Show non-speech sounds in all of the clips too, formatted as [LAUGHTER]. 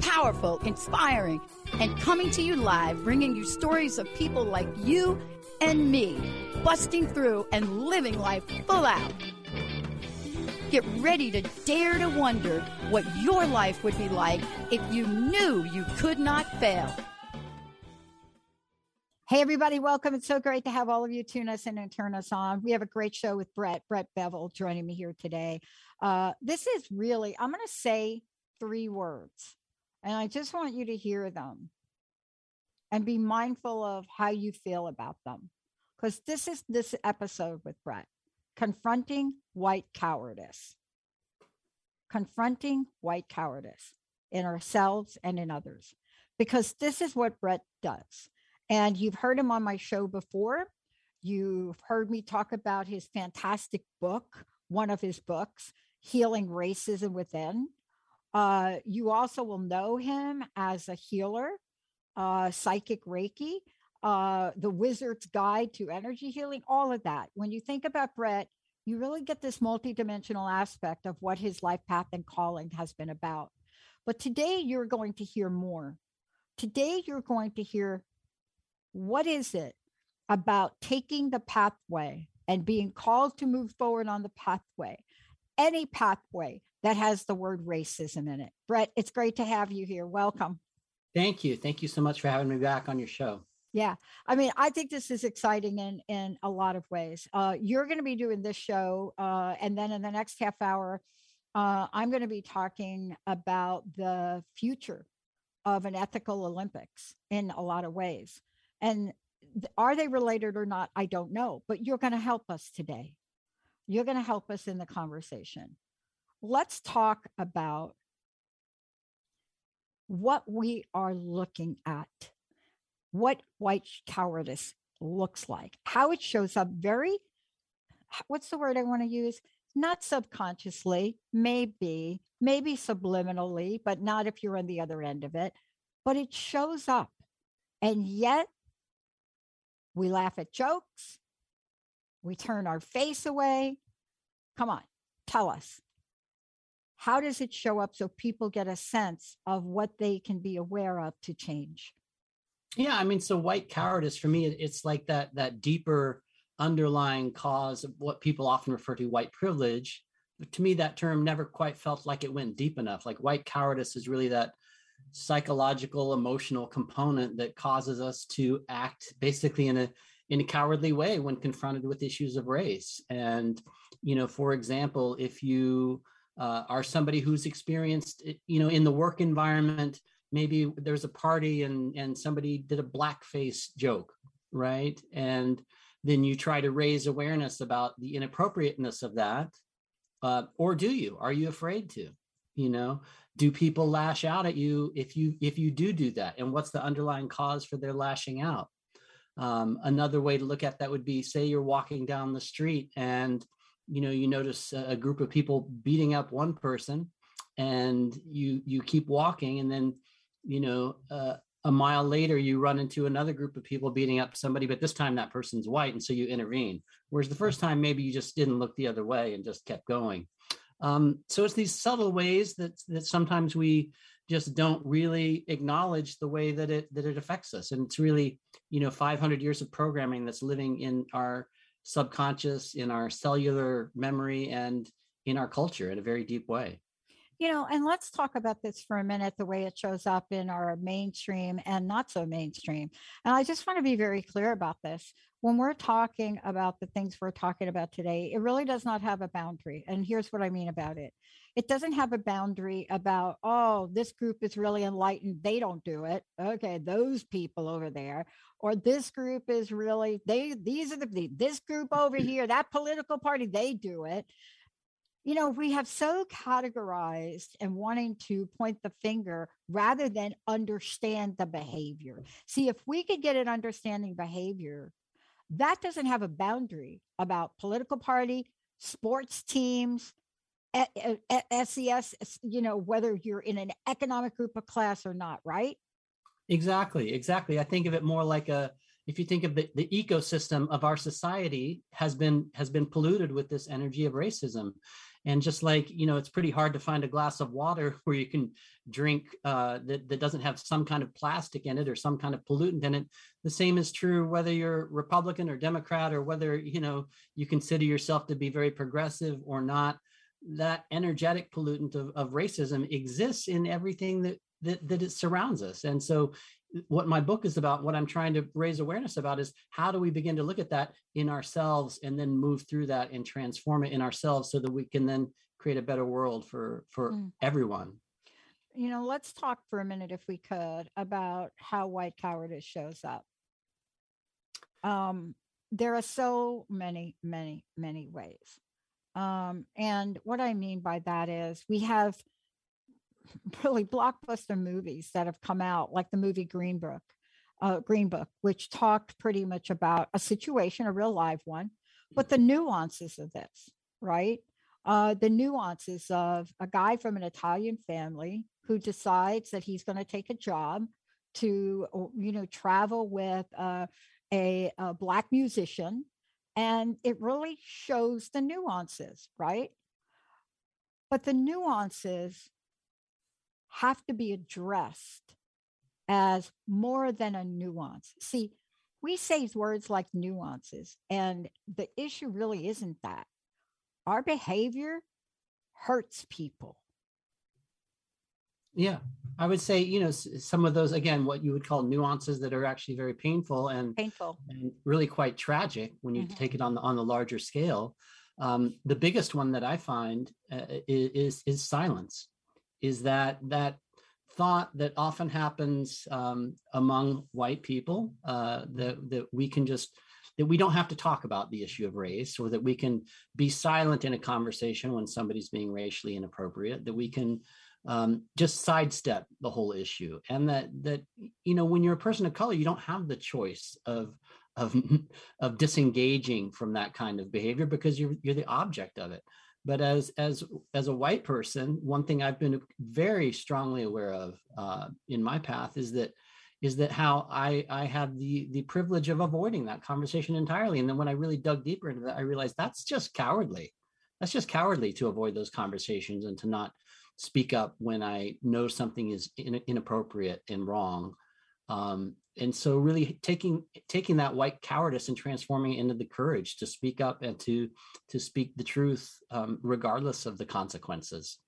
Powerful, inspiring, and coming to you live, bringing you stories of people like you and me, busting through and living life full out. Get ready to dare to wonder what your life would be like if you knew you could not fail. Hey, everybody, welcome. It's so great to have all of you tune us in and turn us on. We have a great show with Brett, Brett Bevell, joining me here today. Uh, this is really, I'm going to say three words and I just want you to hear them and be mindful of how you feel about them. Because this is this episode with Brett confronting white cowardice. Confronting white cowardice in ourselves and in others. Because this is what Brett does. And you've heard him on my show before. You've heard me talk about his fantastic book, one of his books, Healing Racism Within. Uh, you also will know him as a healer, uh, psychic Reiki, uh, the wizard's guide to energy healing, all of that. When you think about Brett, you really get this multidimensional aspect of what his life path and calling has been about. But today you're going to hear more. Today you're going to hear what is it about taking the pathway and being called to move forward on the pathway, any pathway, that has the word racism in it. Brett, it's great to have you here. Welcome. Thank you. Thank you so much for having me back on your show. Yeah. I mean, I think this is exciting in in a lot of ways. Uh, you're going to be doing this show, uh, and then in the next half hour, uh, I'm going to be talking about the future of an ethical Olympics in a lot of ways. And are they related or not? I don't know, but you're going to help us today. You're going to help us in the conversation let's talk about what we are looking at, what white cowardice looks like, how it shows up very, what's the word I want to use? Not subconsciously, maybe, maybe subliminally, but not if you're on the other end of it. But it shows up. And yet, we laugh at jokes, we turn our face away. Come on, tell us how does it show up so people get a sense of what they can be aware of to change? Yeah i mean so white cowardice for me it's like that that deeper underlying cause of what people often refer to white privilege. To me that term never quite felt like it went deep enough. Like white cowardice is really that psychological emotional component that causes us to act basically in a in a cowardly way when confronted with issues of race. And you know for example if you uh, are somebody who's experienced you know in the work environment. Maybe there's a party and and somebody did a blackface joke right? And then you try to raise awareness about the inappropriateness of that uh, or do you? Are you afraid to? You know do people lash out at you if you if you do do that? And what's the underlying cause for their lashing out? Um, another way to look at that would be say you're walking down the street and you know you notice a group of people beating up one person and you you keep walking and then you know uh, a mile later you run into another group of people beating up somebody but this time that person's white and so you intervene. Whereas the first time maybe you just didn't look the other way and just kept going. Um, so it's these subtle ways that that sometimes we just don't really acknowledge the way that it that it affects us. And it's really you know 500 years of programming that's living in our subconscious, in our cellular memory, and in our culture in a very deep way. You know, and let's talk about this for a minute the way it shows up in our mainstream and not so mainstream. And I just want to be very clear about this. When we're talking about the things we're talking about today, it really does not have a boundary. And here's what I mean about it it doesn't have a boundary about, oh, this group is really enlightened. They don't do it. Okay, those people over there. Or this group is really, they, these are the, this group over [CLEARS THROAT] here, that political party, they do it. you know, we have so categorized and wanting to point the finger rather than understand the behavior. See, if we could get an understanding behavior, that doesn't have a boundary about political party, sports teams, SES, you know, whether you're in an economic group of class or not, right? Exactly, exactly. I think of it more like a if you think of the, the ecosystem of our society has been has been polluted with this energy of racism and just like you know it's pretty hard to find a glass of water [LAUGHS] where you can drink uh, that, that doesn't have some kind of plastic in it or some kind of pollutant in it the same is true whether you're republican or democrat or whether you know you consider yourself to be very progressive or not that energetic pollutant of, of racism exists in everything that that, that it surrounds us and so what my book is about, what I'm trying to raise awareness about is how do we begin to look at that in ourselves and then move through that and transform it in ourselves so that we can then create a better world for for mm. everyone. You know, let's talk for a minute if we could about how white cowardice shows up. Um, there are so many, many, many ways. Um, and what I mean by that is we have [LAUGHS] really blockbuster movies that have come out, like the movie Green Book, uh, Green Book, which talked pretty much about a situation, a real live one, but the nuances of this, right? Uh, the nuances of a guy from an Italian family who decides that he's going to take a job to, you know, travel with uh, a, a black musician, and it really shows the nuances, right? But the nuances have to be addressed as more than a nuance. See, we say words like nuances, and the issue really isn't that. Our behavior hurts people. Yeah, I would say, you know, some of those, again, what you would call nuances that are actually very painful and painful and really quite tragic when you mm-hmm. take it on the on the larger scale. Um, the biggest one that I find uh, is is silence is that that thought that often happens um, among white people uh, that that we can just that we don't have to talk about the issue of race or that we can be silent in a conversation when somebody's being racially inappropriate that we can um, just sidestep the whole issue and that that you know when you're a person of color you don't have the choice of of [LAUGHS] of disengaging from that kind of behavior because you're you're the object of it. But as as as a white person one thing i've been very strongly aware of uh, in my path is that is that how i i had the the privilege of avoiding that conversation entirely. And then when i really dug deeper into that i realized that's just cowardly. That's just cowardly to avoid those conversations and to not speak up when i know something is in, inappropriate and wrong. Um, and so really taking taking that white cowardice and transforming it into the courage to speak up and to to speak the truth um, regardless of the consequences.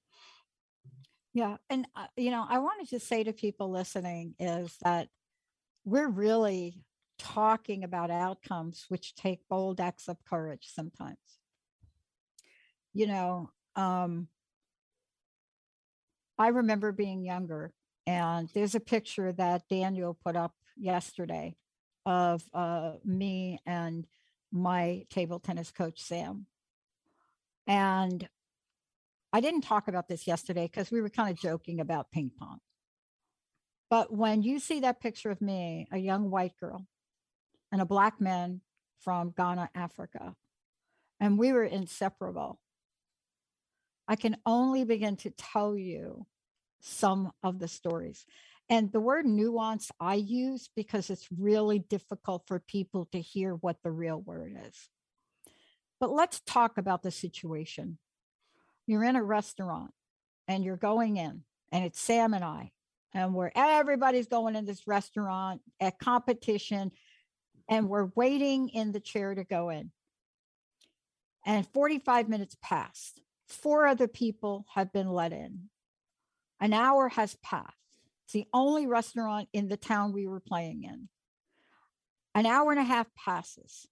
Yeah and uh, you know i wanted to say to people listening is that we're really talking about outcomes which take bold acts of courage sometimes. You know um i remember being younger and there's a picture that daniel put up yesterday of uh, me and my table tennis coach, Sam. And I didn't talk about this yesterday because we were kind of joking about ping pong. But when you see that picture of me, a young white girl, and a black man from Ghana, Africa, and we were inseparable, I can only begin to tell you some of the stories. And the word nuance I use because it's really difficult for people to hear what the real word is. But let's talk about the situation. You're in a restaurant and you're going in, and it's Sam and I, and where everybody's going in this restaurant at competition, and we're waiting in the chair to go in. And 45 minutes passed. Four other people have been let in. An hour has passed. It's the only restaurant in the town we were playing in. An hour and a half passes,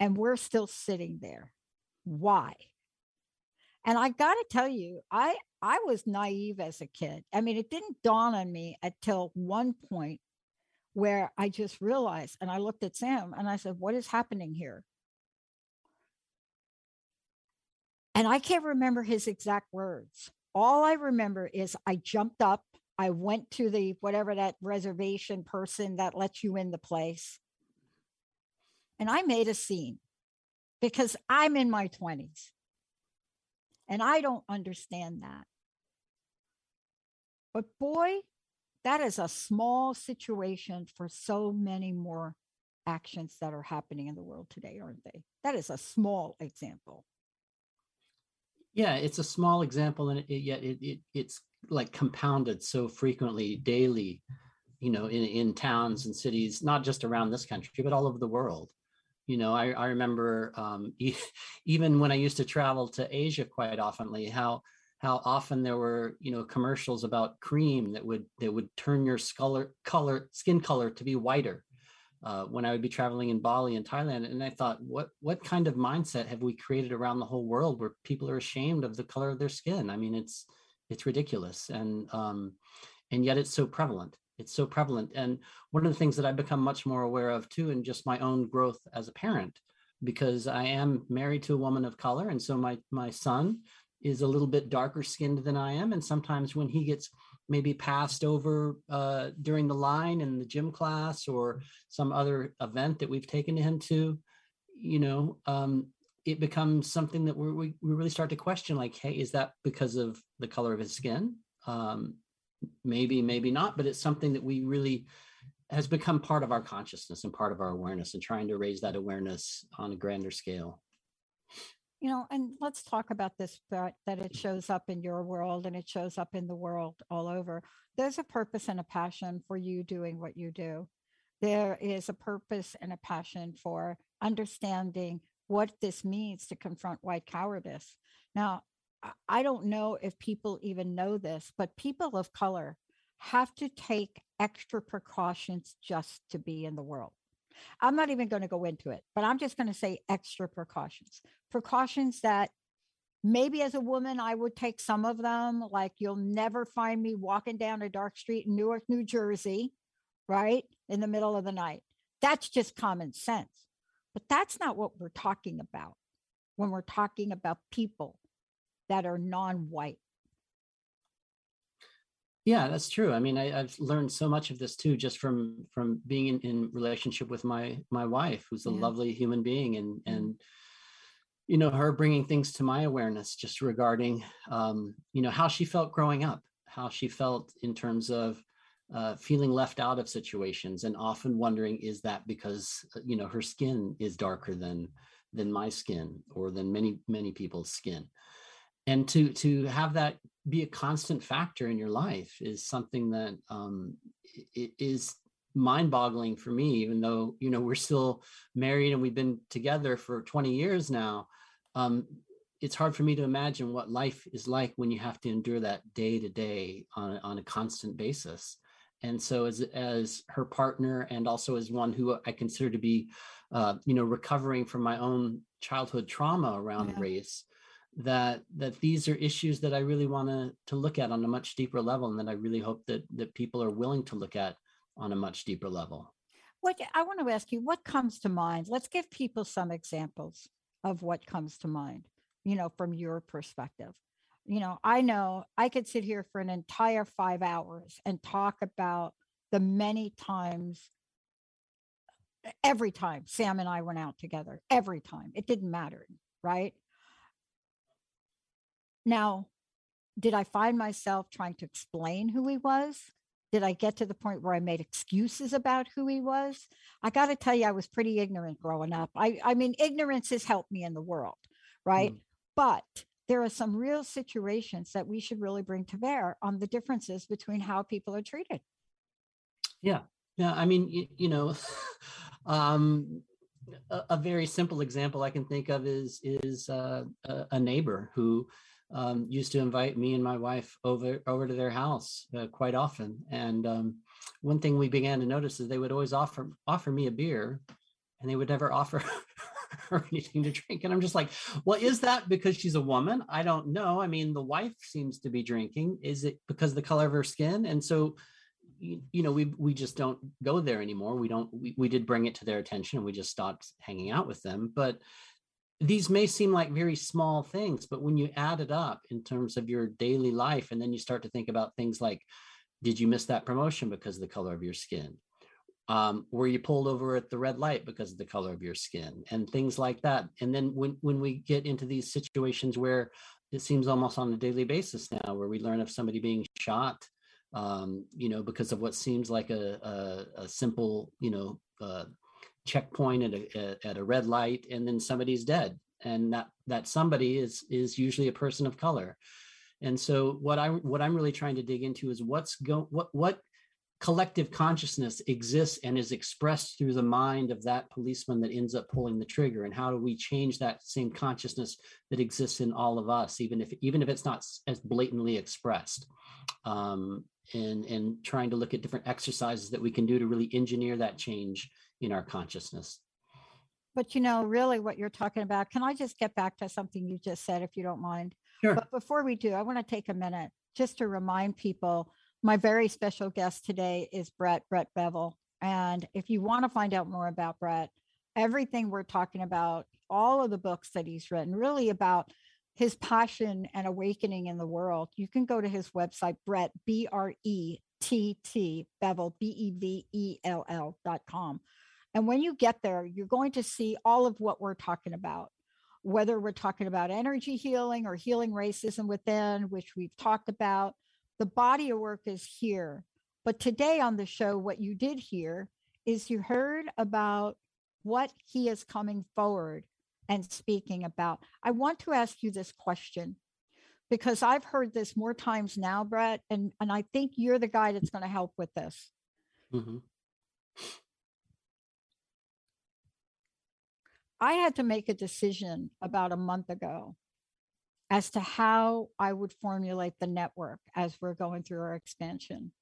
and we're still sitting there. Why? And I got to tell you, I I was naive as a kid. I mean, it didn't dawn on me until one point where I just realized, and I looked at Sam and I said, "What is happening here?" And I can't remember his exact words. All I remember is I jumped up, I went to the whatever that reservation person that lets you in the place, and I made a scene because I'm in my 20s and I don't understand that. But boy, that is a small situation for so many more actions that are happening in the world today, aren't they? That is a small example. Yeah, it's a small example, and it, yet it, it it's like compounded so frequently, daily, you know, in in towns and cities, not just around this country, but all over the world. You know, I I remember um, [LAUGHS] even when I used to travel to Asia quite oftenly, how how often there were you know commercials about cream that would that would turn your color color skin color to be whiter uh, when I would be traveling in Bali and Thailand. And I thought, what what kind of mindset have we created around the whole world where people are ashamed of the color of their skin? I mean, it's it's ridiculous, and um, and yet it's so prevalent. It's so prevalent. And one of the things that I've become much more aware of too, in just my own growth as a parent, because I am married to a woman of color, and so my my son is a little bit darker skinned than I am, and sometimes when he gets maybe passed over uh, during the line in the gym class or some other event that we've taken him to, you know, um, it becomes something that we we really start to question like, hey, is that because of the color of his skin? Um, maybe, maybe not, but it's something that we really has become part of our consciousness and part of our awareness and trying to raise that awareness on a grander scale you know and let's talk about this that, that it mm-hmm. shows up in your world and it shows up in the world all over. There's a purpose and a passion for you doing what you do. There is a purpose and a passion for understanding what this means to confront white cowardice. Now i don't know if people even know this but people of color have to take extra precautions just to be in the world I'm not even going to go into it, but I'm just going to say extra precautions. Precautions that maybe as a woman I would take some of them, like you'll never find me walking down a dark street in Newark, New Jersey, right? In the middle of the night. That's just common sense. But that's not what we're talking about when we're talking about people that are non white. Yeah, that's true. I mean, I, have learned so much of this too, just from from being in, in relationship with my my wife, who's a yeah. lovely human being, and mm-hmm. and you know her bringing things to my awareness just regarding um, you know how she felt growing up, how she felt in terms of uh, feeling left out of situations, and often wondering is that because uh, you know her skin is darker than than my skin or than many many people's skin and to to have that be a constant factor in your life is something that um, it is mind-boggling for me even though you know we're still married and we've been together for 20 years now um, it's hard for me to imagine what life is like when you have to endure that day to day on, on a constant basis and so as as her partner and also as one who i consider to be uh, you know recovering from my own childhood trauma around yeah. race that that these are issues that I really want to to look at on a much deeper level, and that I really hope that that people are willing to look at on a much deeper level. What I want to ask you, what comes to mind? Let's give people some examples of what comes to mind. You know, from your perspective. You know, I know I could sit here for an entire five hours and talk about the many times every time Sam and I went out together, every time. It didn't matter, right? Now, did I find myself trying to explain who he was? Did I get to the point where I made excuses about who he was? I got to tell you, I was pretty ignorant growing up. I, I mean, ignorance has helped me in the world, right? Mm. But there are some real situations that we should really bring to bear on the differences between how people are treated. Yeah. Yeah. I mean, you, you know, [LAUGHS] um, a, a, very simple example I can think of is is uh, a, a neighbor who um, used to invite me and my wife over over to their house uh, quite often. And um, one thing we began to notice is they would always offer offer me a beer, and they would never offer [LAUGHS] her anything to drink. And I'm just like, well, is that because she's a woman? I don't know. I mean, the wife seems to be drinking. Is it because the color of her skin? And so you know we we just don't go there anymore we don't we, we did bring it to their attention and we just stopped hanging out with them but these may seem like very small things, but when you add it up in terms of your daily life, and then you start to think about things like, did you miss that promotion because of the color of your skin? Um, were you pulled over at the red light because of the color of your skin and things like that? And then when when we get into these situations where it seems almost on a daily basis now, where we learn of somebody being shot, um, you know, because of what seems like a, a, a simple, you know, uh, checkpoint at a at a red light and then somebody's dead. And that that somebody is is usually a person of color. And so what i what i'm really trying to dig into is what's go what what collective consciousness exists and is expressed through the mind of that policeman that ends up pulling the trigger and how do we change that same consciousness that exists in all of us even if even if it's not as blatantly expressed. Um, and and trying to look at different exercises that we can do to really engineer that change in our consciousness. But you know, really what you're talking about, can I just get back to something you just said, if you don't mind? Sure. But before we do, I want to take a minute just to remind people my very special guest today is Brett, Brett Bevell. And if you want to find out more about Brett, everything we're talking about, all of the books that he's written, really about his passion and awakening in the world, you can go to his website, Brett, B R E T T, Bevell, B E V E L L dot com. And when you get there, you're going to see all of what we're talking about, whether we're talking about energy healing or healing racism within, which we've talked about. The body of work is here. But today on the show, what you did hear is you heard about what he is coming forward and speaking about. I want to ask you this question because I've heard this more times now, Brett, and, and I think you're the guy that's going to help with this. Mm-hmm. I had to make a decision about a month ago as to how I would formulate the network as we're going through our expansion.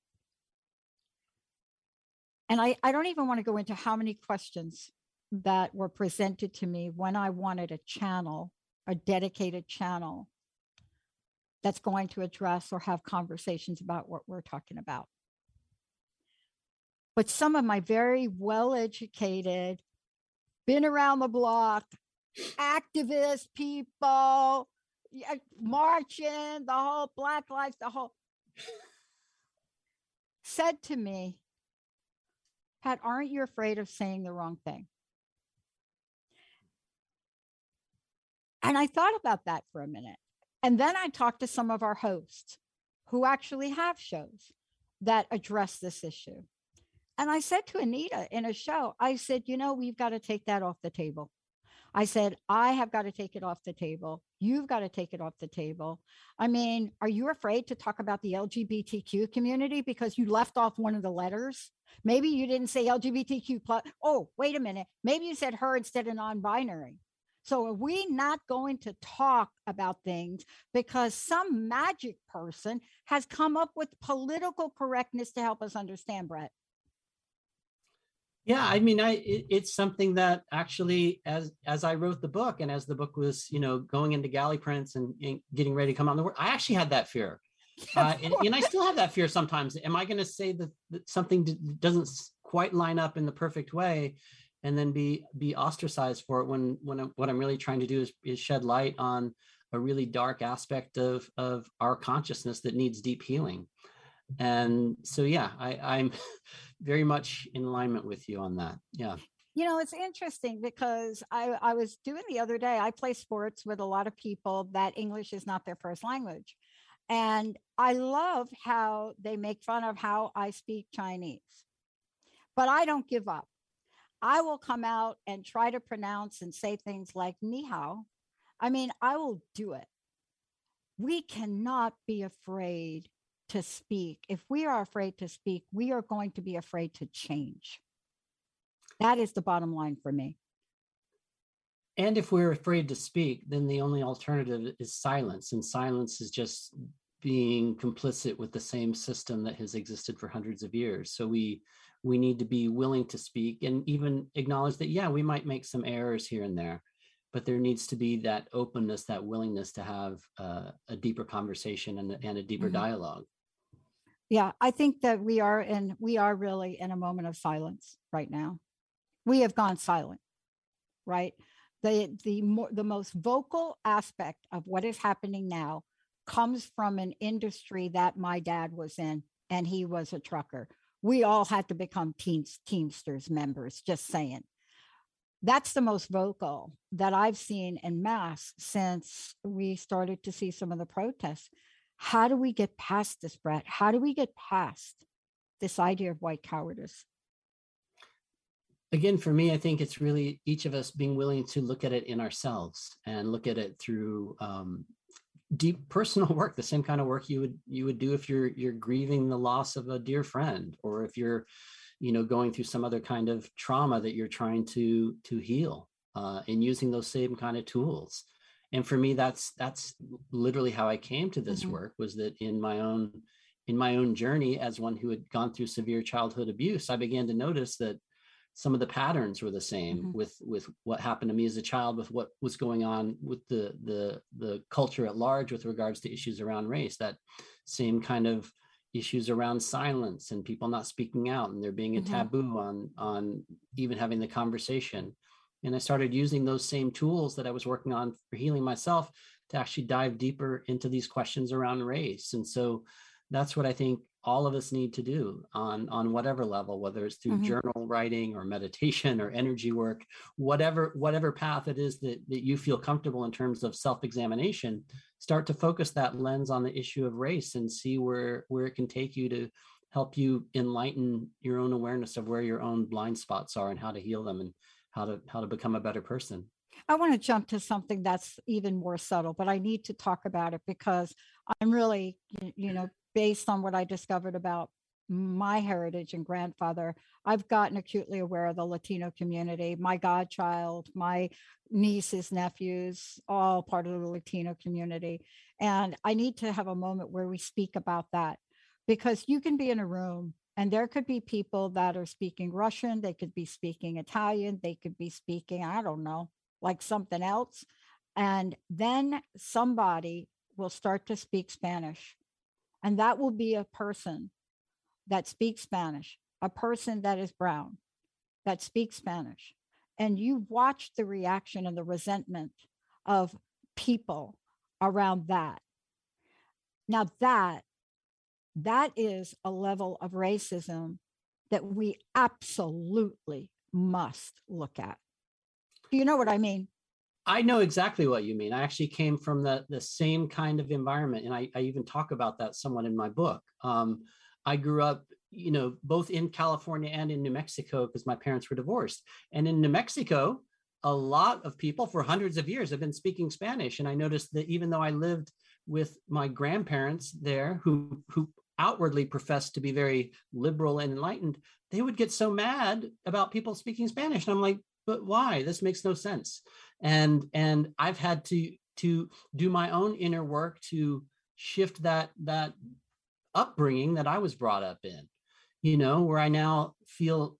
And I, I don't even want to go into how many questions that were presented to me when I wanted a channel, a dedicated channel that's going to address or have conversations about what we're talking about. But some of my very well educated, been around the block, activist people, uh, marching, the whole Black Lives, the whole [SIGHS] said to me, Pat, aren't you afraid of saying the wrong thing? And I thought about that for a minute. And then I talked to some of our hosts who actually have shows that address this issue. And I said to Anita in a show, I said, you know, we've got to take that off the table. I said, I have got to take it off the table. You've got to take it off the table. I mean, are you afraid to talk about the LGBTQ community because you left off one of the letters? Maybe you didn't say LGBTQ plus. Oh, wait a minute. Maybe you said her instead of non binary. So are we not going to talk about things because some magic person has come up with political correctness to help us understand, Brett? Yeah i mean i it, it's something that actually as as i wrote the book and as the book was you know going into galley prints and, and getting ready to come on the work i actually had that fear. [LAUGHS] Uh, and, and, i still have that fear sometimes. Am i going to say that, that something d- doesn't quite line up in the perfect way and then be be ostracized for it when when I'm, what i'm really trying to do is, is shed light on a really dark aspect of of our consciousness that needs deep healing. And so yeah i i'm [LAUGHS] very much in alignment with you on that yeah. You know it's interesting because i i was doing the other day i play sports with a lot of people that english is not their first language and i love how they make fun of how i speak chinese but i don't give up. I will come out and try to pronounce and say things like ni hao. I mean i will do it. We cannot be afraid to speak, if we are afraid to speak, we are going to be afraid to change. That is the bottom line for me. And if we're afraid to speak, then the only alternative is silence. And silence is just being complicit with the same system that has existed for hundreds of years. So we we need to be willing to speak and even acknowledge that yeah, we might make some errors here and there, but there needs to be that openness, that willingness to have uh, a deeper conversation and, and a deeper mm-hmm. dialogue yeah i think that we are in we are really in a moment of silence right now. We have gone silent right? The the more the most vocal aspect of what is happening now comes from an industry that my dad was in and he was a trucker. We all had to become teams teamsters members just saying. That's the most vocal that i've seen in mass since we started to see some of the protests how do we get past this brett how do we get past this idea of white cowardice? Again for me i think it's really each of us being willing to look at it in ourselves and look at it through um, deep personal [LAUGHS] work the same kind of work you would you would do if you're you're grieving the loss of a dear friend or if you're you know going through some other kind of trauma that you're trying to to heal uh, and using those same kind of tools and for me that's that's literally how i came to this mm-hmm. work was that in my own in my own journey as one who had gone through severe childhood abuse i began to notice that some of the patterns were the same mm-hmm. with with what happened to me as a child with what was going on with the the the culture at large with regards to issues around race that same kind of issues around silence and people not speaking out and there being a mm-hmm. taboo on on even having the conversation and i started using those same tools that i was working on for healing myself to actually dive deeper into these questions around race and so that's what i think all of us need to do on on whatever level whether it's through mm-hmm. journal writing or meditation or energy work whatever whatever path it is that, that you feel comfortable in terms of self-examination start to focus that lens on the issue of race and see where where it can take you to help you enlighten your own awareness of where your own blind spots are and how to heal them and how to how to become a better person I want to jump to something that's even more subtle, but I need to talk about it because I'm really, you know, based on what I discovered about my heritage and grandfather, I've gotten acutely aware of the Latino community. My godchild, my nieces, nephews, all part of the Latino community. And I need to have a moment where we speak about that because you can be in a room and there could be people that are speaking Russian, they could be speaking Italian, they could be speaking, I don't know, like something else. And then somebody will start to speak Spanish and that will be a person that speaks Spanish, a person that is brown, that speaks Spanish. And you watch the reaction and the resentment of people around that. Now that that is a level of racism that we absolutely must look at. Do you know what I mean? I know exactly what you mean. I actually came from the the same kind of environment, and I, I even talk about that somewhat in my book. Um, I grew up, you know, both in California and in New Mexico because my parents were divorced. And in New Mexico, a lot of people for hundreds of years have been speaking Spanish, and I noticed that even though I lived with my grandparents there, who who outwardly professed to be very liberal and enlightened, they would get so mad about people speaking Spanish, and I'm like, but why? This makes no sense. And and i've had to to do my own inner work to shift that that upbringing that i was brought up in you know where i now feel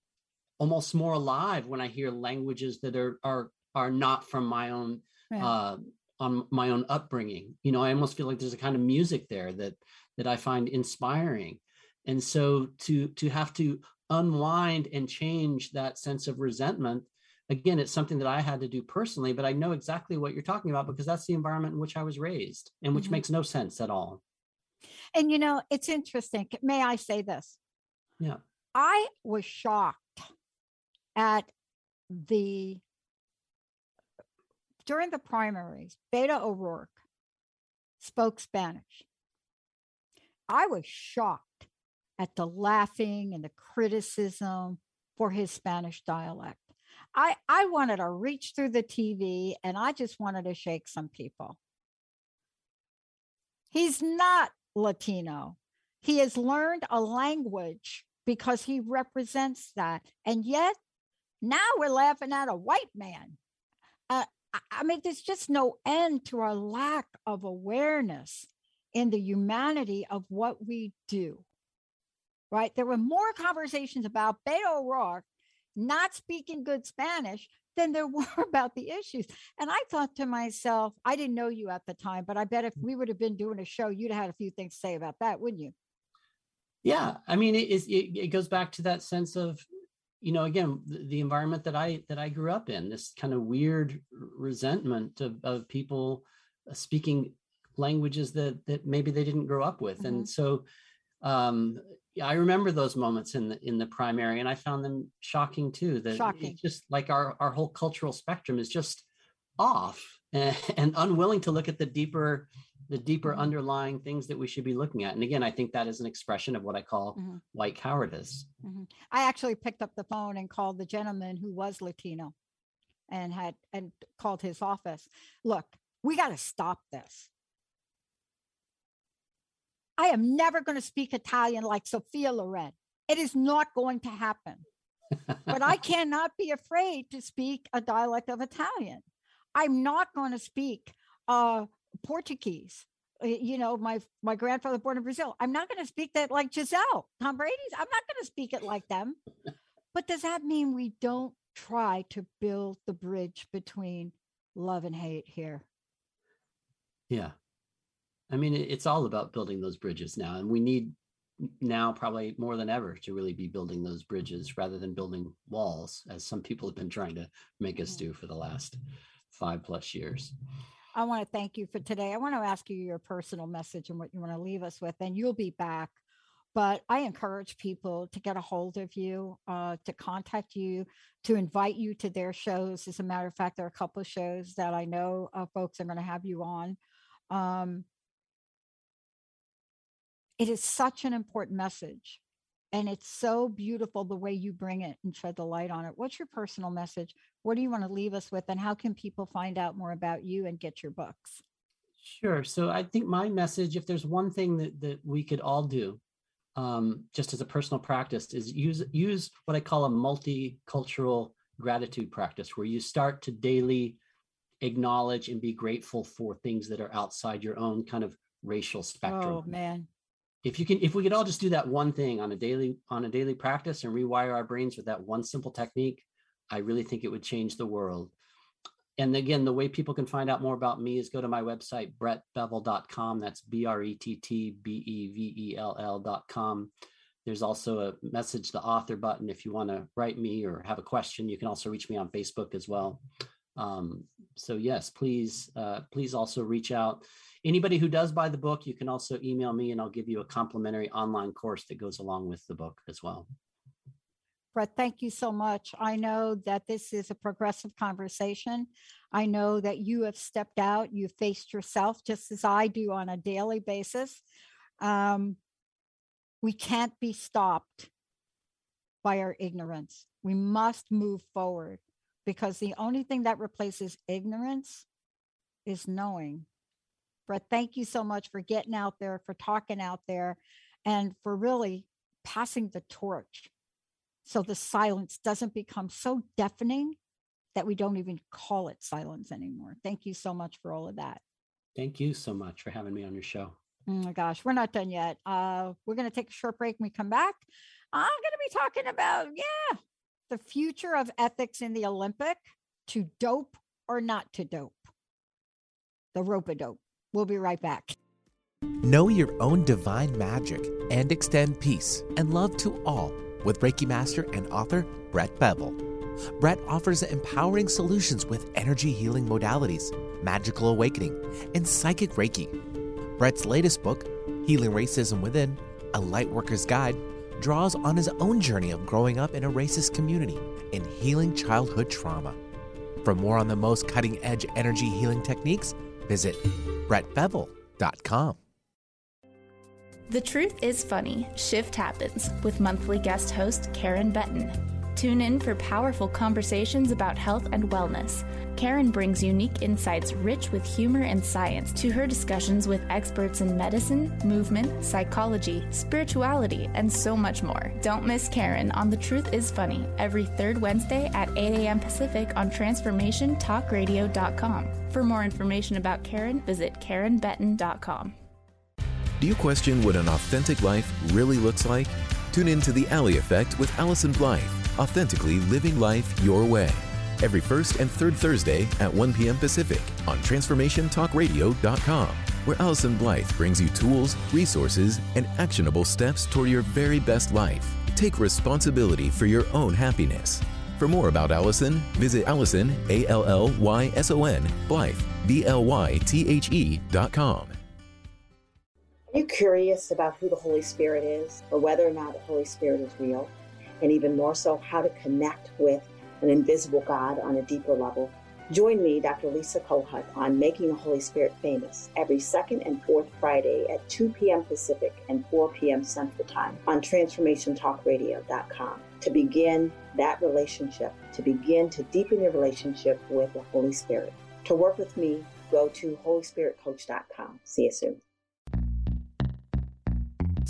almost more alive when i hear languages that are are are not from my own uh on my own upbringing. You know i almost feel like there's a kind of music there that that i find inspiring and so to to have to unwind and change that sense of resentment again, it's something that I had to do personally, but I know exactly what you're talking about because that's the environment in which I was raised and which mm-hmm. makes no sense at all. And you know, it's interesting. May I say this? Yeah. I was shocked at the during the primaries, Beto O'Rourke spoke Spanish. I was shocked at the laughing and the criticism for his Spanish dialect. I I wanted to reach through the TV and I just wanted to shake some people. He's not Latino. He has learned a language because he represents that. And yet now we're laughing at a white man. Uh, I mean, there's just no end to our lack of awareness in the humanity of what we do. Right? There were more conversations about Beto O'Rourke not speaking good Spanish than there [LAUGHS] were about the issues. And I thought to myself, I didn't know you at the time, but I bet if we would have been doing a show, you'd have had a few things to say about that, wouldn't you? Yeah. I mean, it, it, it goes back to that sense of you know, again, the, the, environment that I that I grew up in, this kind of weird resentment of, of people uh, speaking languages that that maybe they didn't grow up with, mm-hmm. and so um, I remember those moments in the in the primary, and I found them shocking too. That shocking. just like our our whole cultural spectrum is just off and, [LAUGHS] and unwilling to look at the deeper the deeper mm-hmm. underlying things that we should be looking at. And again, I think that is an expression of what I call mm-hmm. white cowardice. Mm-hmm. I actually picked up the phone and called the gentleman who was Latino and had and called his office. Look, we got to stop this. I am never going to speak Italian like Sophia Loren. It is not going to happen. but I [LAUGHS] cannot be afraid to speak a dialect of Italian. I'm not going to speak uh, Portuguese. You know, my my grandfather born in Brazil. I'm not going to speak that like Gisele, Tom Brady's. I'm not going to speak it like them. But does that mean we don't try to build the bridge between love and hate here? Yeah. I mean, it's all about building those bridges now, and we need now probably more than ever to really be building those bridges rather than building walls, as some people have been trying to make us do for the last five plus years. I want to thank you for today. I want to ask you your personal message and what you want to leave us with, and you'll be back. But I encourage people to get a hold of you, uh, to contact you, to invite you to their shows. As a matter of fact, there are a couple of shows that I know uh, folks are going to have you on. Um, it is such an important message and it's so beautiful the way you bring it and shed the light on it. What's your personal message? What do you want to leave us with and how can people find out more about you and get your books? Sure so i think my message if there's one thing that, that we could all do um, just as a personal practice is use use what i call a multicultural gratitude practice where you start to daily acknowledge and be grateful for things that are outside your own kind of racial spectrum. Oh man if you can if we could all just do that one thing on a daily on a daily practice and rewire our brains with that one simple technique i really think it would change the world. And again the way people can find out more about me is go to my website brettbevell.com that's b-r-e-t-t-b-e-v-e-l-l.com there's also a message the author button. If you want to write me or have a question you can also reach me on facebook as well. Um, so yes please uh, please also reach out Anybody who does buy the book, you can also email me and I'll give you a complimentary online course that goes along with the book as well. Brett, thank you so much. I know that this is a progressive conversation. I know that you have stepped out, you faced yourself just as I do on a daily basis. Um, we can't be stopped by our ignorance. We must move forward because the only thing that replaces ignorance is knowing. Thank you so much for getting out there, for talking out there, and for really passing the torch so the silence doesn't become so deafening that we don't even call it silence anymore. Thank you so much for all of that. Thank you so much for having me on your show. Oh my gosh, we're not done yet. Uh, we're going to take a short break. When we come back, I'm going to be talking about, yeah, the future of ethics in the Olympic to dope or not to dope, the rope a dope. We'll be right back. Know your own divine magic and extend peace and love to all with Reiki Master and author Brett Bevell. Brett offers empowering solutions with energy healing modalities, magical awakening, and psychic Reiki. Brett's latest book, Healing Racism Within A Lightworker's Guide, draws on his own journey of growing up in a racist community and healing childhood trauma. For more on the most cutting edge energy healing techniques, Visit brettbevell.com. The Truth is Funny Shift Happens with monthly guest host Karen Benton. Tune in for powerful conversations about health and wellness. Karen brings unique insights rich with humor and science to her discussions with experts in medicine, movement, psychology, spirituality, and so much more. Don't miss Karen on The Truth is Funny every third Wednesday at 8 a.m. Pacific on TransformationTalkRadio.com. For more information about Karen, visit KarenBetton.com. Do you question what an authentic life really looks like? Tune in to The Alley Effect with Allyson Blythe authentically living life your way. Every first and third Thursday at 1 p.m. Pacific on TransformationTalkRadio.com, where Allyson Blythe brings you tools, resources, and actionable steps toward your very best life. Take responsibility for your own happiness. For more about Allyson, visit Allyson, A L L Y S O N, Blythe, B L Y T H E dot com. Are you curious about who the Holy Spirit is or whether or not the Holy Spirit is real? And even more so, how to connect with an invisible God on a deeper level? Join me, Dr. Lisa Kohut, on Making the Holy Spirit Famous every second and fourth Friday at 2 p.m. Pacific and 4 p.m. Central Time on TransformationTalkRadio.com to begin that relationship, to begin to deepen your relationship with the Holy Spirit. To work with me, go to HolySpiritCoach.com. See you soon.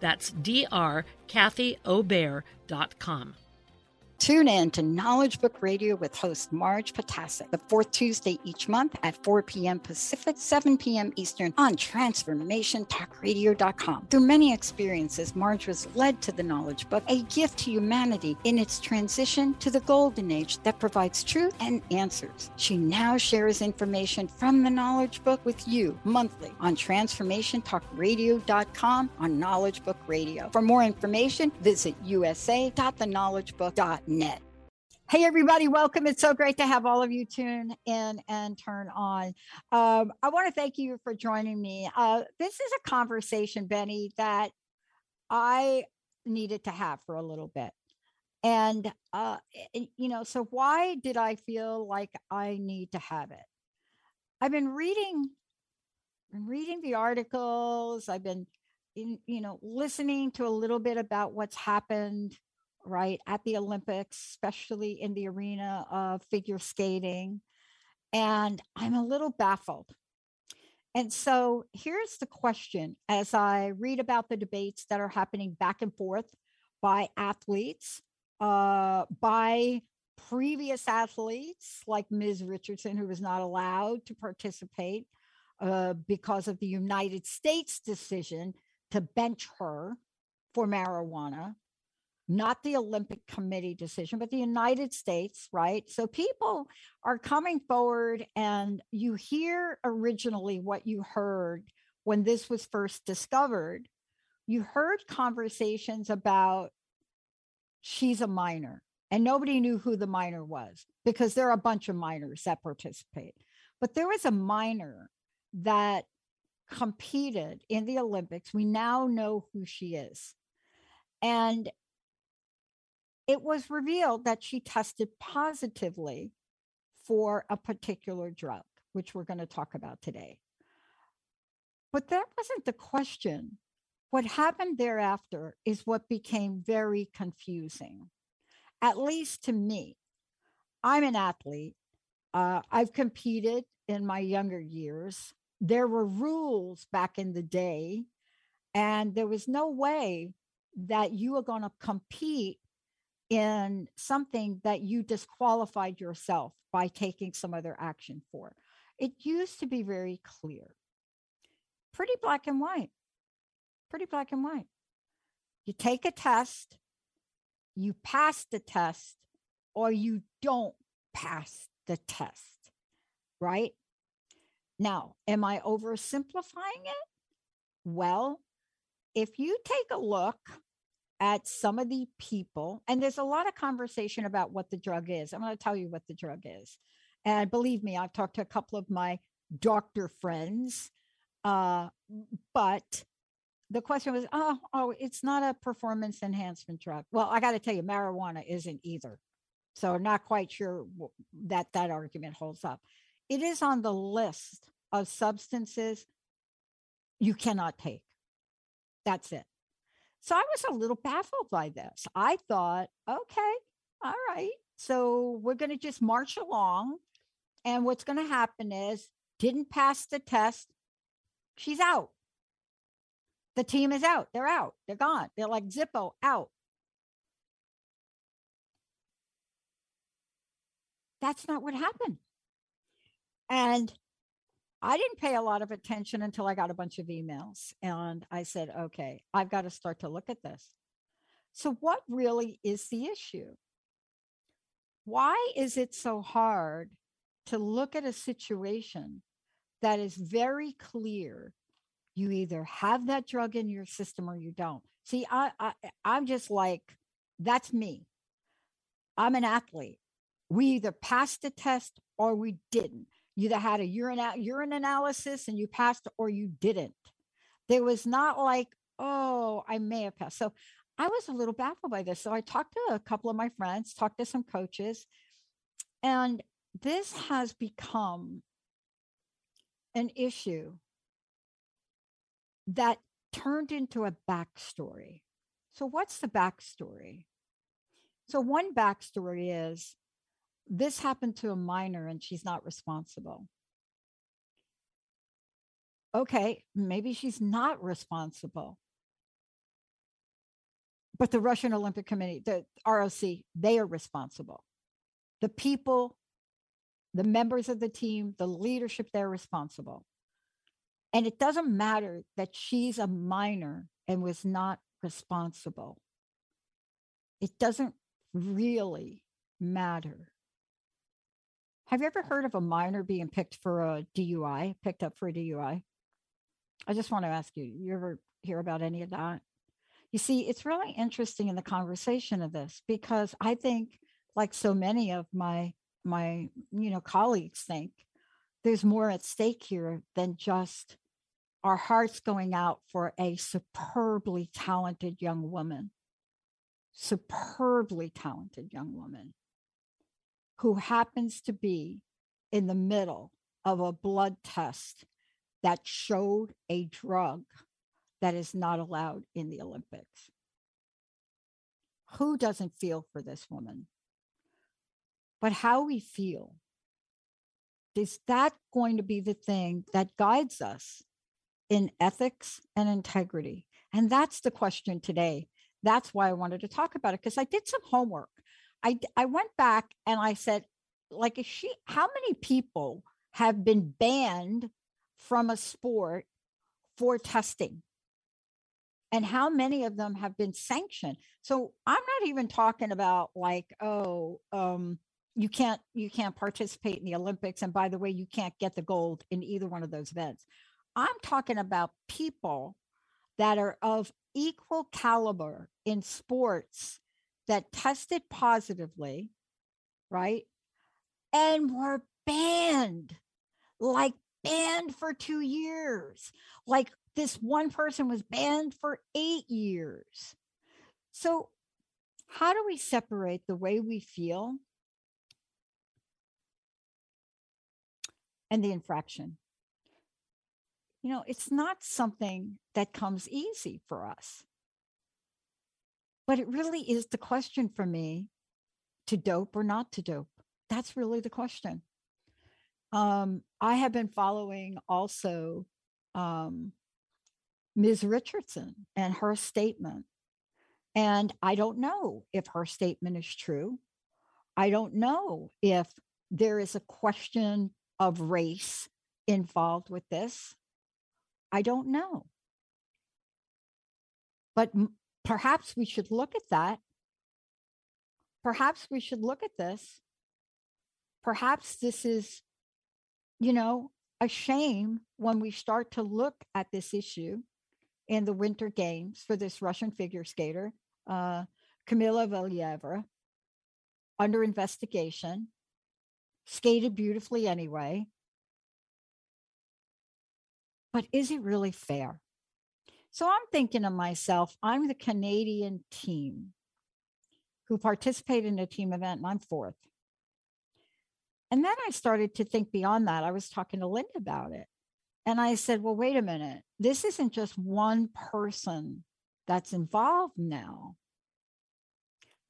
That's drkathyobear.com. Tune in to Knowledge Book Radio with host Marge Potasic, the fourth Tuesday each month at 4 p.m. Pacific, 7 p.m. Eastern on TransformationTalkRadio.com. Through many experiences, Marge was led to the Knowledge Book, a gift to humanity in its transition to the Golden Age that provides truth and answers. She now shares information from the Knowledge Book with you monthly on TransformationTalkRadio.com on Knowledge Book Radio. For more information, visit usa.theknowledgebook.com net. Hey, everybody, welcome. It's so great to have all of you tune in and turn on. Um, I want to thank you for joining me. Uh, this is a conversation, Benny, that I needed to have for a little bit. And, uh, you know, so why did I feel like I need to have it? I've been reading, been reading the articles. I've been, in, you know, listening to a little bit about what's happened right, at the Olympics, especially in the arena of figure skating. And I'm a little baffled. And so here's the question as I read about the debates that are happening back and forth by athletes, uh, by previous athletes like Ms. Richardson, who was not allowed to participate uh, because of the United States decision to bench her for marijuana not the Olympic Committee decision, but the United States, right? So people are coming forward, and you hear originally what you heard when this was first discovered. You heard conversations about she's a minor, and nobody knew who the minor was because there are a bunch of minors that participate. But there was a minor that competed in the Olympics. We now know who she is. And it was revealed that she tested positively for a particular drug, which we're going to talk about today. But that wasn't the question. What happened thereafter is what became very confusing, at least to me. I'm an athlete. Uh, I've competed in my younger years. There were rules back in the day, and there was no way that you were going to compete in something that you disqualified yourself by taking some other action for. It used to be very clear, pretty black and white, pretty black and white. You take a test, you pass the test, or you don't pass the test, right? Now, am I oversimplifying it? Well, if you take a look at some of the people, and there's a lot of conversation about what the drug is. I'm going to tell you what the drug is. And believe me, I've talked to a couple of my doctor friends, uh, but the question was, oh, oh, it's not a performance enhancement drug. Well, I got to tell you, marijuana isn't either. So I'm not quite sure that that argument holds up. It is on the list of substances you cannot take. That's it. So I was a little baffled by this. I thought, okay, all right. So we're going to just march along. And what's going to happen is, didn't pass the test. She's out. The team is out. They're out. They're gone. They're like Zippo out. That's not what happened. And I didn't pay a lot of attention until I got a bunch of emails. And I said, okay, I've got to start to look at this. So, what really is the issue? Why is it so hard to look at a situation that is very clear? You either have that drug in your system or you don't. See, I, I I'm just like, that's me. I'm an athlete. We either passed the test or we didn't. You either had a urine urine analysis and you passed or you didn't. There was not like, oh, I may have passed. So I was a little baffled by this. So I talked to a couple of my friends, talked to some coaches, and this has become an issue that turned into a backstory. So, what's the backstory? So, one backstory is this happened to a minor and she's not responsible. Okay, maybe she's not responsible. But the Russian Olympic Committee, the ROC, they are responsible. The people, the members of the team, the leadership, they're responsible. And it doesn't matter that she's a minor and was not responsible. It doesn't really matter. Have you ever heard of a minor being picked for a DUI, picked up for a DUI? I just want to ask you, you ever hear about any of that? You see, it's really interesting in the conversation of this because I think, like so many of my my you know colleagues think, there's more at stake here than just our hearts going out for a superbly talented young woman, superbly talented young woman who happens to be in the middle of a blood test that showed a drug that is not allowed in the Olympics. Who doesn't feel for this woman? But how we feel, is that going to be the thing that guides us in ethics and integrity? And that's the question today. That's why I wanted to talk about it because I did some homework. I I went back and I said, like, is she? How many people have been banned from a sport for testing? And how many of them have been sanctioned? So I'm not even talking about like, oh, um, you can't you can't participate in the Olympics, and by the way, you can't get the gold in either one of those events. I'm talking about people that are of equal caliber in sports that tested positively, right? And were banned, like banned for two years. Like this one person was banned for eight years. So, how do we separate the way we feel and the infraction? You know, it's not something that comes easy for us. But it really is the question for me to dope or not to dope. That's really the question. Um, I have been following also um, Ms. Richardson and her statement. And I don't know if her statement is true. I don't know if there is a question of race involved with this. I don't know. But perhaps we should look at that. Perhaps we should look at this. Perhaps this is, you know, a shame when we start to look at this issue in the Winter Games for this Russian figure skater, uh, Kamila Valieva, under investigation, skated beautifully anyway. But is it really fair? So I'm thinking to myself, I'm the Canadian team who participated in a team event, and I'm fourth. And then I started to think beyond that. I was talking to Linda about it. And I said, well, wait a minute. This isn't just one person that's involved now.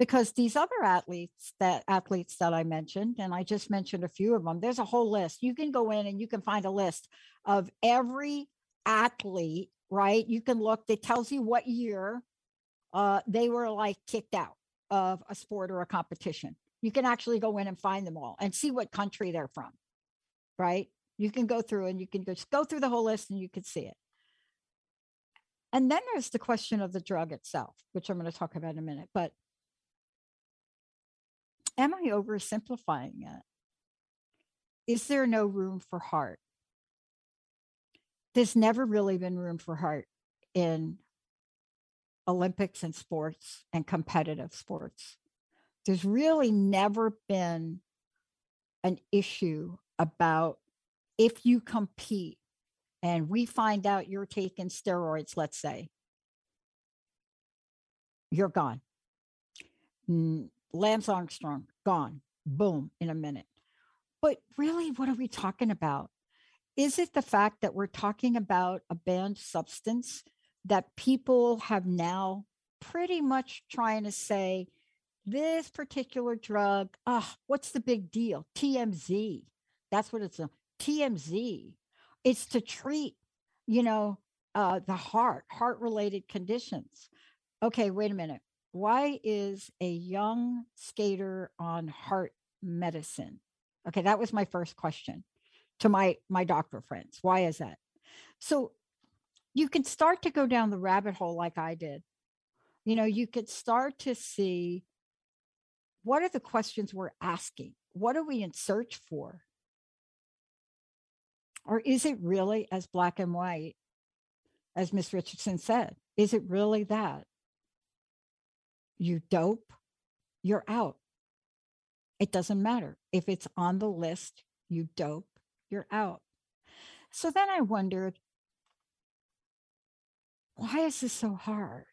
Because these other athletes that athletes that I mentioned, and I just mentioned a few of them, there's a whole list. You can go in and you can find a list of every athlete right? You can look, it tells you what year uh, they were like kicked out of a sport or a competition. You can actually go in and find them all and see what country they're from, right? You can go through and you can just go through the whole list and you can see it. And then there's the question of the drug itself, which I'm going to talk about in a minute. But am I oversimplifying it? Is there no room for heart? There's never really been room for heart in Olympics and sports and competitive sports. There's really never been an issue about if you compete and we find out you're taking steroids, let's say, you're gone. Lance Armstrong, gone. Boom, in a minute. But really, what are we talking about? Is it the fact that we're talking about a banned substance that people have now pretty much trying to say this particular drug, ah, oh, what's the big deal? TMZ. That's what it's a TMZ. It's to treat, you know, uh, the heart, heart related conditions. Okay, wait a minute. Why is a young skater on heart medicine? Okay, that was my first question to my my doctor friends. Why is that? So you can start to go down the rabbit hole like I did. You know, you could start to see what are the questions we're asking? What are we in search for? Or is it really as black and white as Miss Richardson said? Is it really that? You dope, you're out. It doesn't matter. If it's on the list, you dope, you're out. So then I wondered why is this so hard?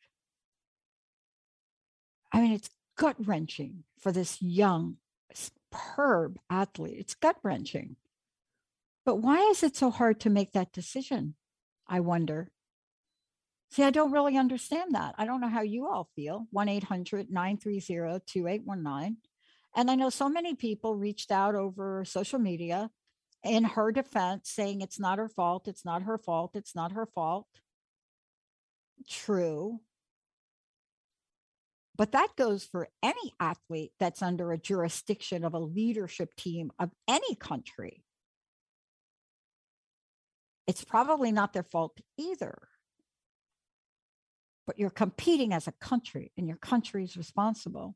I mean, it's gut wrenching for this young, superb athlete. It's gut wrenching. But why is it so hard to make that decision? I wonder. See, I don't really understand that. I don't know how you all feel. 1 800 930 2819. And I know so many people reached out over social media in her defense saying it's not her fault. It's not her fault. It's not her fault true. But that goes for any athlete that's under a jurisdiction of a leadership team of any country. It's probably not their fault either. But you're competing as a country and your country is responsible.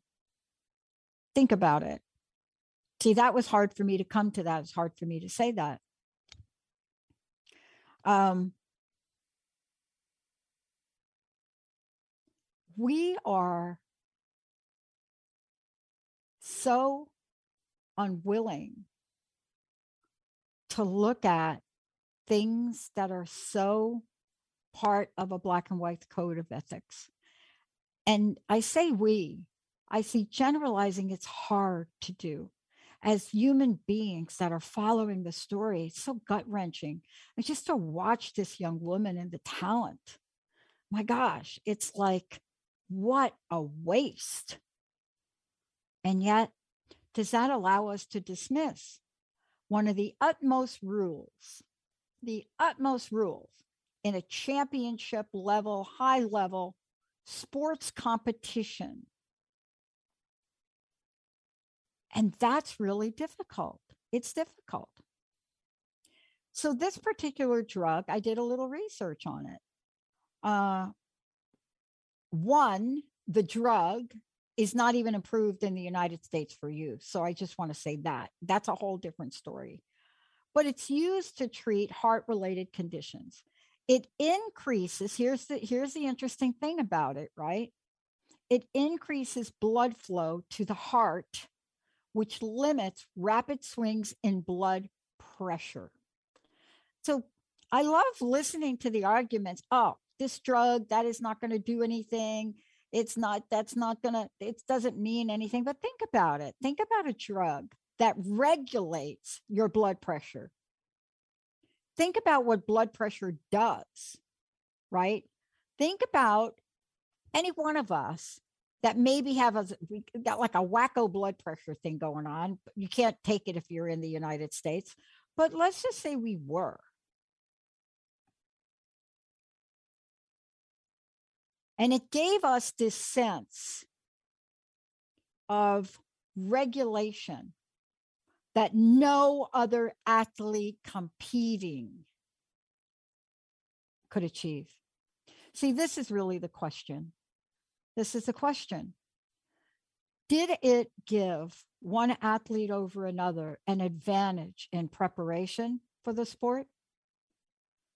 Think about it. See, that was hard for me to come to that. It's hard for me to say that. Um, we are so unwilling to look at things that are so part of a black and white code of ethics. And I say we, I see generalizing, it's hard to do. As human beings that are following the story, it's so gut wrenching. And just to watch this young woman and the talent, my gosh, it's like what a waste. And yet, does that allow us to dismiss one of the utmost rules, the utmost rules in a championship level, high level sports competition? And that's really difficult. It's difficult. So, this particular drug, I did a little research on it. Uh, one, the drug is not even approved in the United States for use. So I just want to say that. That's a whole different story. But it's used to treat heart related conditions. It increases, here's the here's the interesting thing about it, right? It increases blood flow to the heart, which limits rapid swings in blood pressure. So I love listening to the arguments. Oh, this drug that is not going to do anything it's not that's not going to it doesn't mean anything but think about it think about a drug that regulates your blood pressure think about what blood pressure does right think about any one of us that maybe have a got like a wacko blood pressure thing going on you can't take it if you're in the united states but let's just say we were And it gave us this sense of regulation that no other athlete competing could achieve. See, this is really the question. This is the question. Did it give one athlete over another an advantage in preparation for the sport?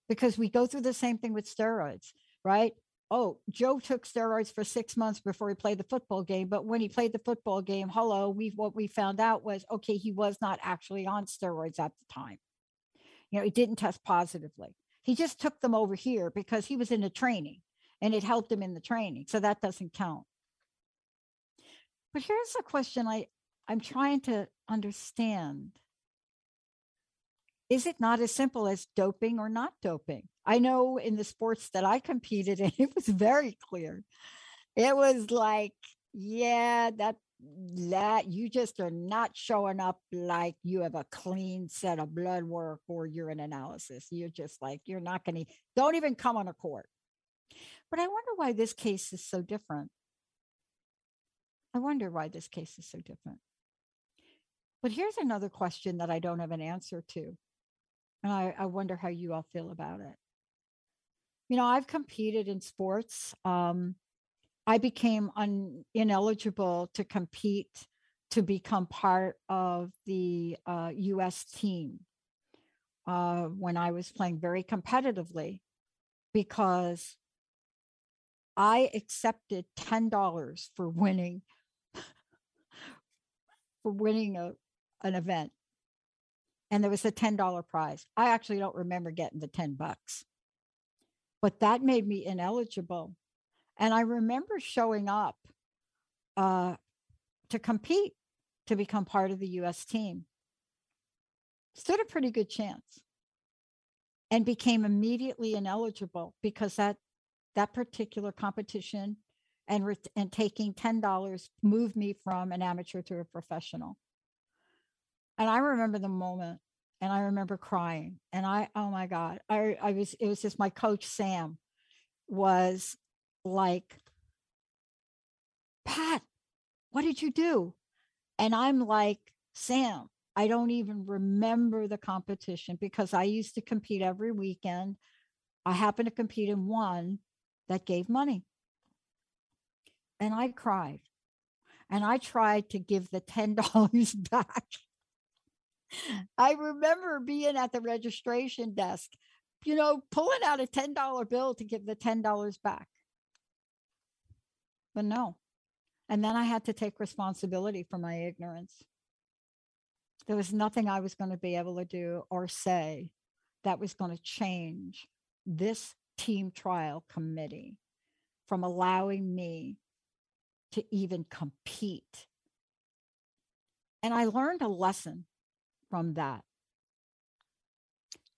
Because we go through the same thing with steroids, right? Oh, Joe took steroids for six months before he played the football game. But when he played the football game, hello, we what we found out was okay, he was not actually on steroids at the time. You know, he didn't test positively. He just took them over here because he was in the training and it helped him in the training. So that doesn't count. But here's a question I, I'm trying to understand. Is it not as simple as doping or not doping? I know in the sports that I competed in, [LAUGHS] it was very clear. It was like, yeah, that that you just are not showing up like you have a clean set of blood work or urine analysis. You're just like, you're not going to, don't even come on a court. But I wonder why this case is so different. I wonder why this case is so different. But here's another question that I don't have an answer to. And I, I wonder how you all feel about it. You know, I've competed in sports. Um, I became un, ineligible to compete to become part of the uh, US team uh, when I was playing very competitively because I accepted $10 for winning for winning a, an event. And there was a $10 prize. I actually don't remember getting the 10 bucks. But that made me ineligible. And I remember showing up uh, to compete to become part of the US team. Stood a pretty good chance and became immediately ineligible because that that particular competition and re- and taking $10 moved me from an amateur to a professional. And I remember the moment and I remember crying and I oh my god, I I was it was just my coach Sam was like Pat, what did you do? And I'm like, Sam, I don't even remember the competition because I used to compete every weekend. I happened to compete in one that gave money. And I cried. And I tried to give the $10 [LAUGHS] back. I remember being at the registration desk, you know, pulling out a $10 bill to give the $10 back. But no. And then I had to take responsibility for my ignorance. There was nothing I was going to be able to do or say that was going to change this team trial committee from allowing me to even compete. And I learned a lesson from that.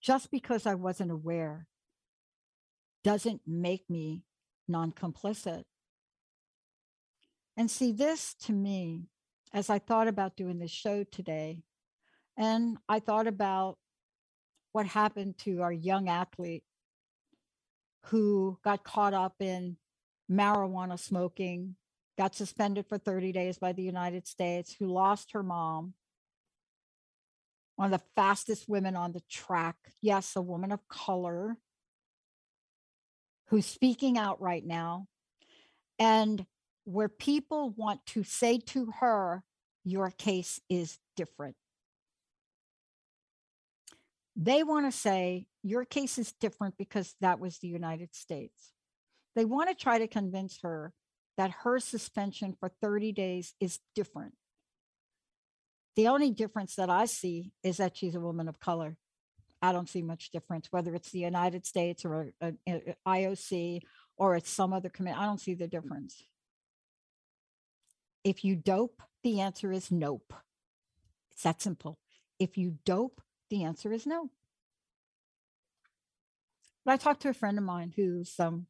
Just because I wasn't aware doesn't make me non complicit. And see, this to me, as I thought about doing this show today, and I thought about what happened to our young athlete who got caught up in marijuana smoking, got suspended for 30 days by the United States, who lost her mom, one of the fastest women on the track. Yes, a woman of color who's speaking out right now. And where people want to say to her, your case is different. They want to say, your case is different because that was the United States. They want to try to convince her that her suspension for 30 days is different. The only difference that I see is that she's a woman of color. I don't see much difference, whether it's the United States or a, a, a IOC or it's some other committee. I don't see the difference. If you dope, the answer is nope. It's that simple. If you dope, the answer is no. But I talked to a friend of mine who's um,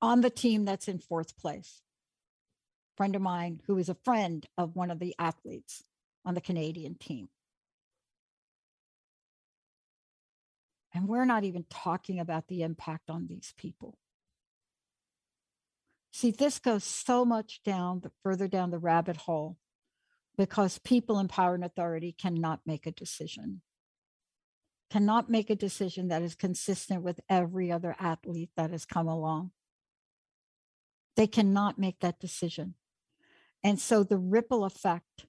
on the team that's in fourth place. Friend of mine who is a friend of one of the athletes on the Canadian team. And we're not even talking about the impact on these people. See, this goes so much down, the further down the rabbit hole because people in power and authority cannot make a decision, cannot make a decision that is consistent with every other athlete that has come along. They cannot make that decision. And so the ripple effect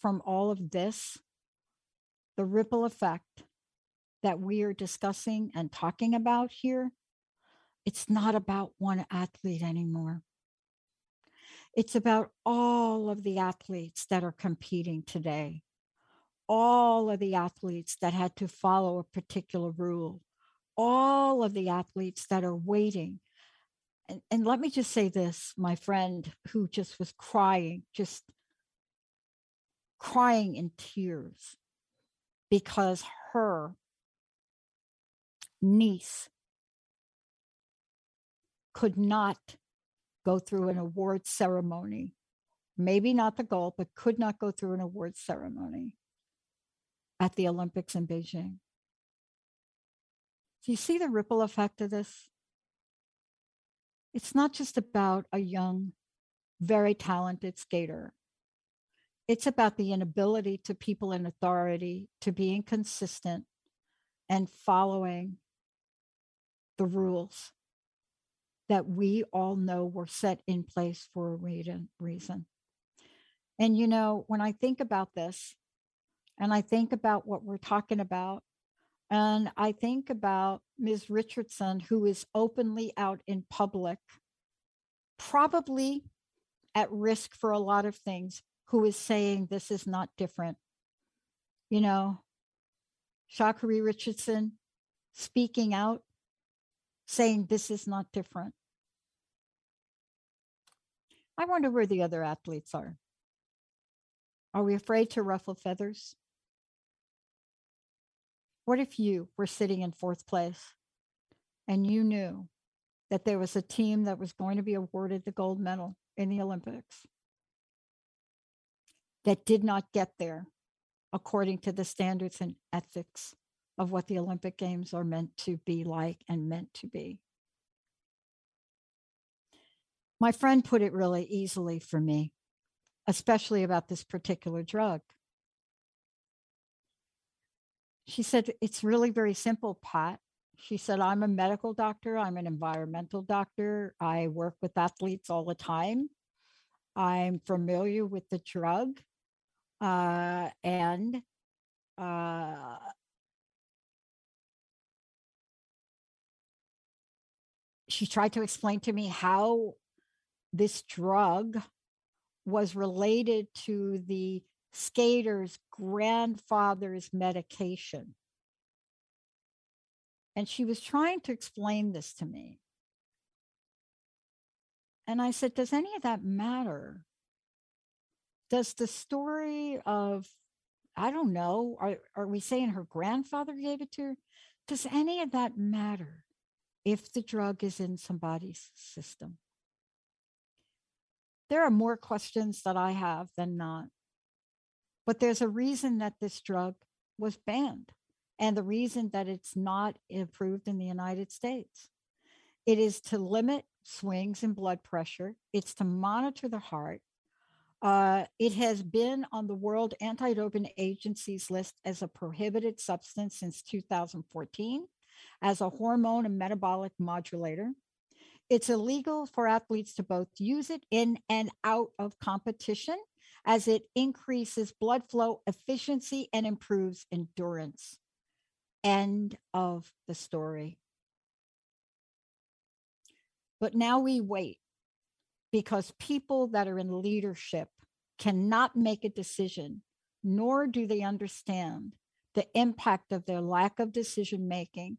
from all of this, the ripple effect that we are discussing and talking about here, it's not about one athlete anymore. It's about all of the athletes that are competing today, all of the athletes that had to follow a particular rule, all of the athletes that are waiting. And, and let me just say this my friend who just was crying, just crying in tears because her niece could not go through an award ceremony. Maybe not the goal, but could not go through an award ceremony at the Olympics in Beijing. Do you see the ripple effect of this? It's not just about a young, very talented skater. It's about the inability to people in authority to be inconsistent and following the rules that we all know were set in place for a reason. And, you know, when I think about this, and I think about what we're talking about, and I think about Ms. Richardson, who is openly out in public, probably at risk for a lot of things, who is saying this is not different. You know, Sha'Carri Richardson speaking out saying this is not different. I wonder where the other athletes are. Are we afraid to ruffle feathers? What if you were sitting in fourth place and you knew that there was a team that was going to be awarded the gold medal in the Olympics that did not get there according to the standards and ethics of what the Olympic Games are meant to be like and meant to be. My friend put it really easily for me, especially about this particular drug. She said, It's really very simple, Pat. She said, I'm a medical doctor, I'm an environmental doctor, I work with athletes all the time. I'm familiar with the drug. Uh, and uh, she tried to explain to me how this drug was related to the skater's grandfather's medication. And she was trying to explain this to me. And I said, Does any of that matter? Does the story of, I don't know, are, are we saying her grandfather gave it to her? Does any of that matter? if the drug is in somebody's system. There are more questions that I have than not. But there's a reason that this drug was banned and the reason that it's not approved in the United States. It is to limit swings in blood pressure, it's to monitor the heart. Uh, it has been on the World Anti Doping Agency's list as a prohibited substance since 2014 as a hormone and metabolic modulator. It's illegal for athletes to both use it in and out of competition as it increases blood flow efficiency and improves endurance. End of the story. But now we wait because people that are in leadership cannot make a decision, nor do they understand the impact of their lack of decision making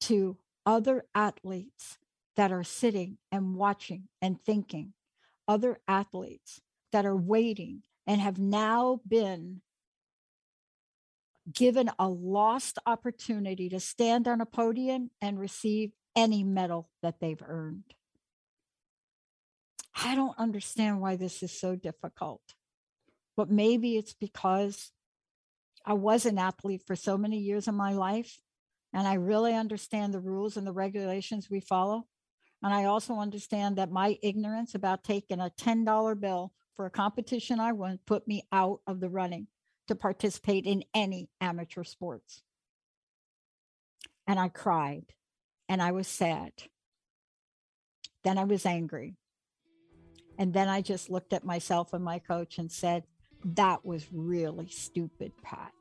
to other athletes that are sitting and watching and thinking, other athletes that are waiting and have now been given a lost opportunity to stand on a podium and receive any medal that they've earned. I don't understand why this is so difficult, but maybe it's because I was an athlete for so many years of my life and I really understand the rules and the regulations we follow. And I also understand that my ignorance about taking a $10 bill for a competition I won put me out of the running to participate in any amateur sports. And I cried and I was sad. Then I was angry. And then I just looked at myself and my coach and said, That was really stupid, Pat.